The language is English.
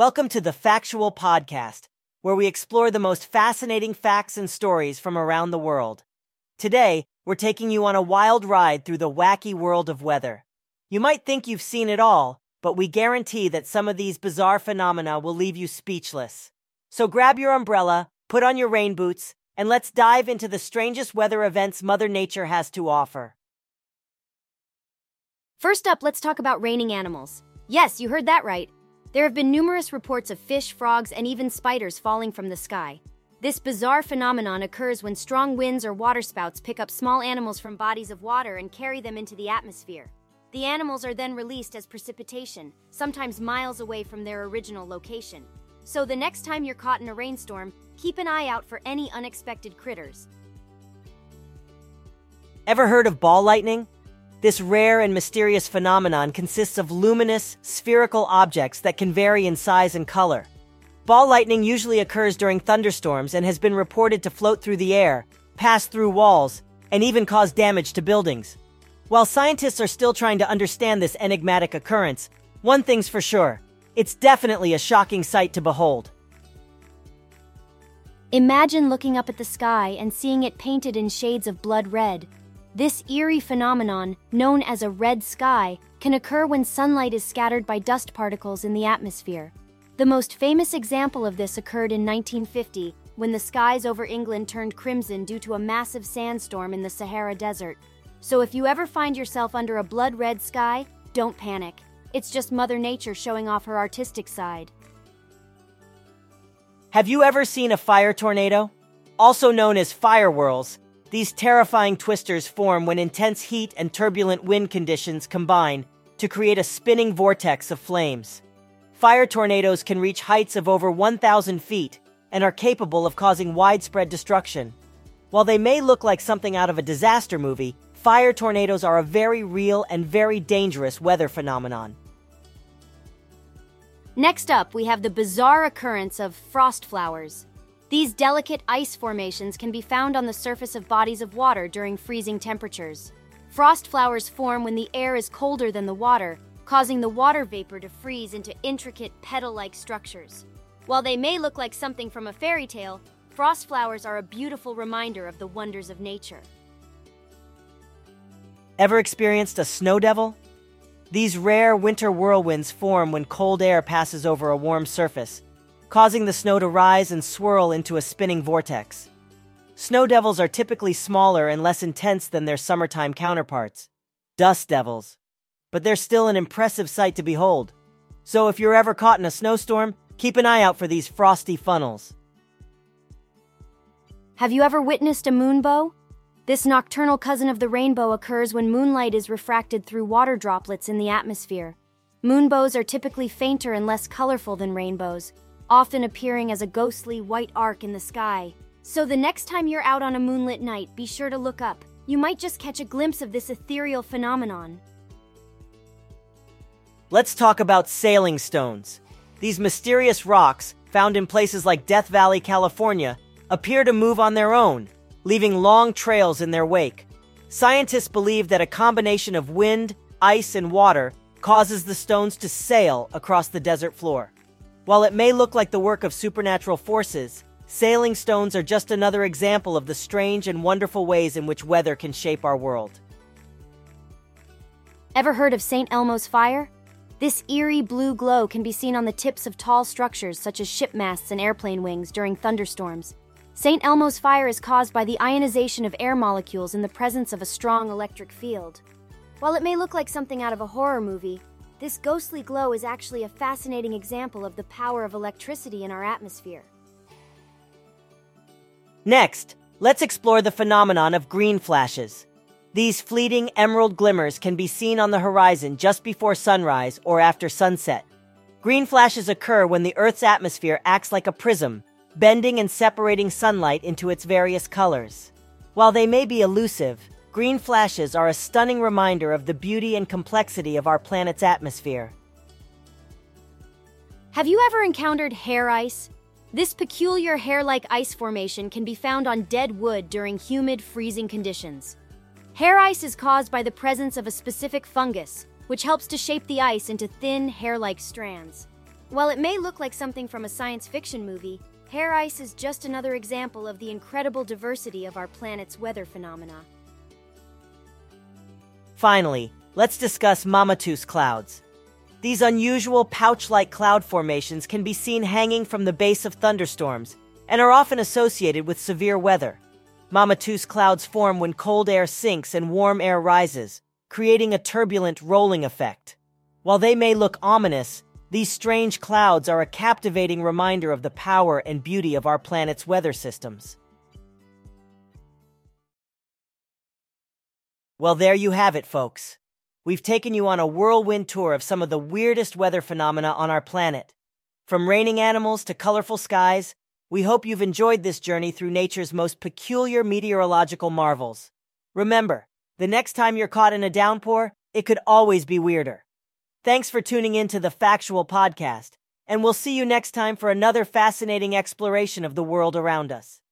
Welcome to the Factual Podcast, where we explore the most fascinating facts and stories from around the world. Today, we're taking you on a wild ride through the wacky world of weather. You might think you've seen it all, but we guarantee that some of these bizarre phenomena will leave you speechless. So grab your umbrella, put on your rain boots, and let's dive into the strangest weather events Mother Nature has to offer. First up, let's talk about raining animals. Yes, you heard that right. There have been numerous reports of fish, frogs, and even spiders falling from the sky. This bizarre phenomenon occurs when strong winds or waterspouts pick up small animals from bodies of water and carry them into the atmosphere. The animals are then released as precipitation, sometimes miles away from their original location. So the next time you're caught in a rainstorm, keep an eye out for any unexpected critters. Ever heard of ball lightning? This rare and mysterious phenomenon consists of luminous, spherical objects that can vary in size and color. Ball lightning usually occurs during thunderstorms and has been reported to float through the air, pass through walls, and even cause damage to buildings. While scientists are still trying to understand this enigmatic occurrence, one thing's for sure it's definitely a shocking sight to behold. Imagine looking up at the sky and seeing it painted in shades of blood red. This eerie phenomenon, known as a red sky, can occur when sunlight is scattered by dust particles in the atmosphere. The most famous example of this occurred in 1950 when the skies over England turned crimson due to a massive sandstorm in the Sahara Desert. So if you ever find yourself under a blood red sky, don't panic. It's just Mother Nature showing off her artistic side. Have you ever seen a fire tornado? Also known as fire whirls, these terrifying twisters form when intense heat and turbulent wind conditions combine to create a spinning vortex of flames. Fire tornadoes can reach heights of over 1,000 feet and are capable of causing widespread destruction. While they may look like something out of a disaster movie, fire tornadoes are a very real and very dangerous weather phenomenon. Next up, we have the bizarre occurrence of frost flowers. These delicate ice formations can be found on the surface of bodies of water during freezing temperatures. Frost flowers form when the air is colder than the water, causing the water vapor to freeze into intricate petal like structures. While they may look like something from a fairy tale, frost flowers are a beautiful reminder of the wonders of nature. Ever experienced a snow devil? These rare winter whirlwinds form when cold air passes over a warm surface, causing the snow to rise and swirl into a spinning vortex. Snow devils are typically smaller and less intense than their summertime counterparts, dust devils, but they're still an impressive sight to behold. So if you're ever caught in a snowstorm, keep an eye out for these frosty funnels. Have you ever witnessed a moonbow? This nocturnal cousin of the rainbow occurs when moonlight is refracted through water droplets in the atmosphere. Moonbows are typically fainter and less colorful than rainbows, often appearing as a ghostly white arc in the sky. So the next time you're out on a moonlit night, be sure to look up. You might just catch a glimpse of this ethereal phenomenon. Let's talk about sailing stones. These mysterious rocks, found in places like Death Valley, California, appear to move on their own, leaving long trails in their wake. Scientists believe that a combination of wind, ice, and water causes the stones to sail across the desert floor. While it may look like the work of supernatural forces, sailing stones are just another example of the strange and wonderful ways in which weather can shape our world. Ever heard of St. Elmo's fire? This eerie blue glow can be seen on the tips of tall structures such as ship masts and airplane wings during thunderstorms. St. Elmo's fire is caused by the ionization of air molecules in the presence of a strong electric field. While it may look like something out of a horror movie, this ghostly glow is actually a fascinating example of the power of electricity in our atmosphere. Next, let's explore the phenomenon of green flashes. These fleeting emerald glimmers can be seen on the horizon just before sunrise or after sunset. Green flashes occur when the Earth's atmosphere acts like a prism, bending and separating sunlight into its various colors. While they may be elusive, Green flashes are a stunning reminder of the beauty and complexity of our planet's atmosphere. Have you ever encountered hair ice? This peculiar hair like ice formation can be found on dead wood during humid, freezing conditions. Hair ice is caused by the presence of a specific fungus, which helps to shape the ice into thin, hair like strands. While it may look like something from a science fiction movie, hair ice is just another example of the incredible diversity of our planet's weather phenomena. Finally, let's discuss Mammatus clouds. These unusual pouch-like cloud formations can be seen hanging from the base of thunderstorms and are often associated with severe weather. Mammatus clouds form when cold air sinks and warm air rises, creating a turbulent rolling effect. While they may look ominous, these strange clouds are a captivating reminder of the power and beauty of our planet's weather systems. Well, there you have it, folks. We've taken you on a whirlwind tour of some of the weirdest weather phenomena on our planet. From raining animals to colorful skies, we hope you've enjoyed this journey through nature's most peculiar meteorological marvels. Remember, the next time you're caught in a downpour, it could always be weirder. Thanks for tuning in to the Factual Podcast, and we'll see you next time for another fascinating exploration of the world around us.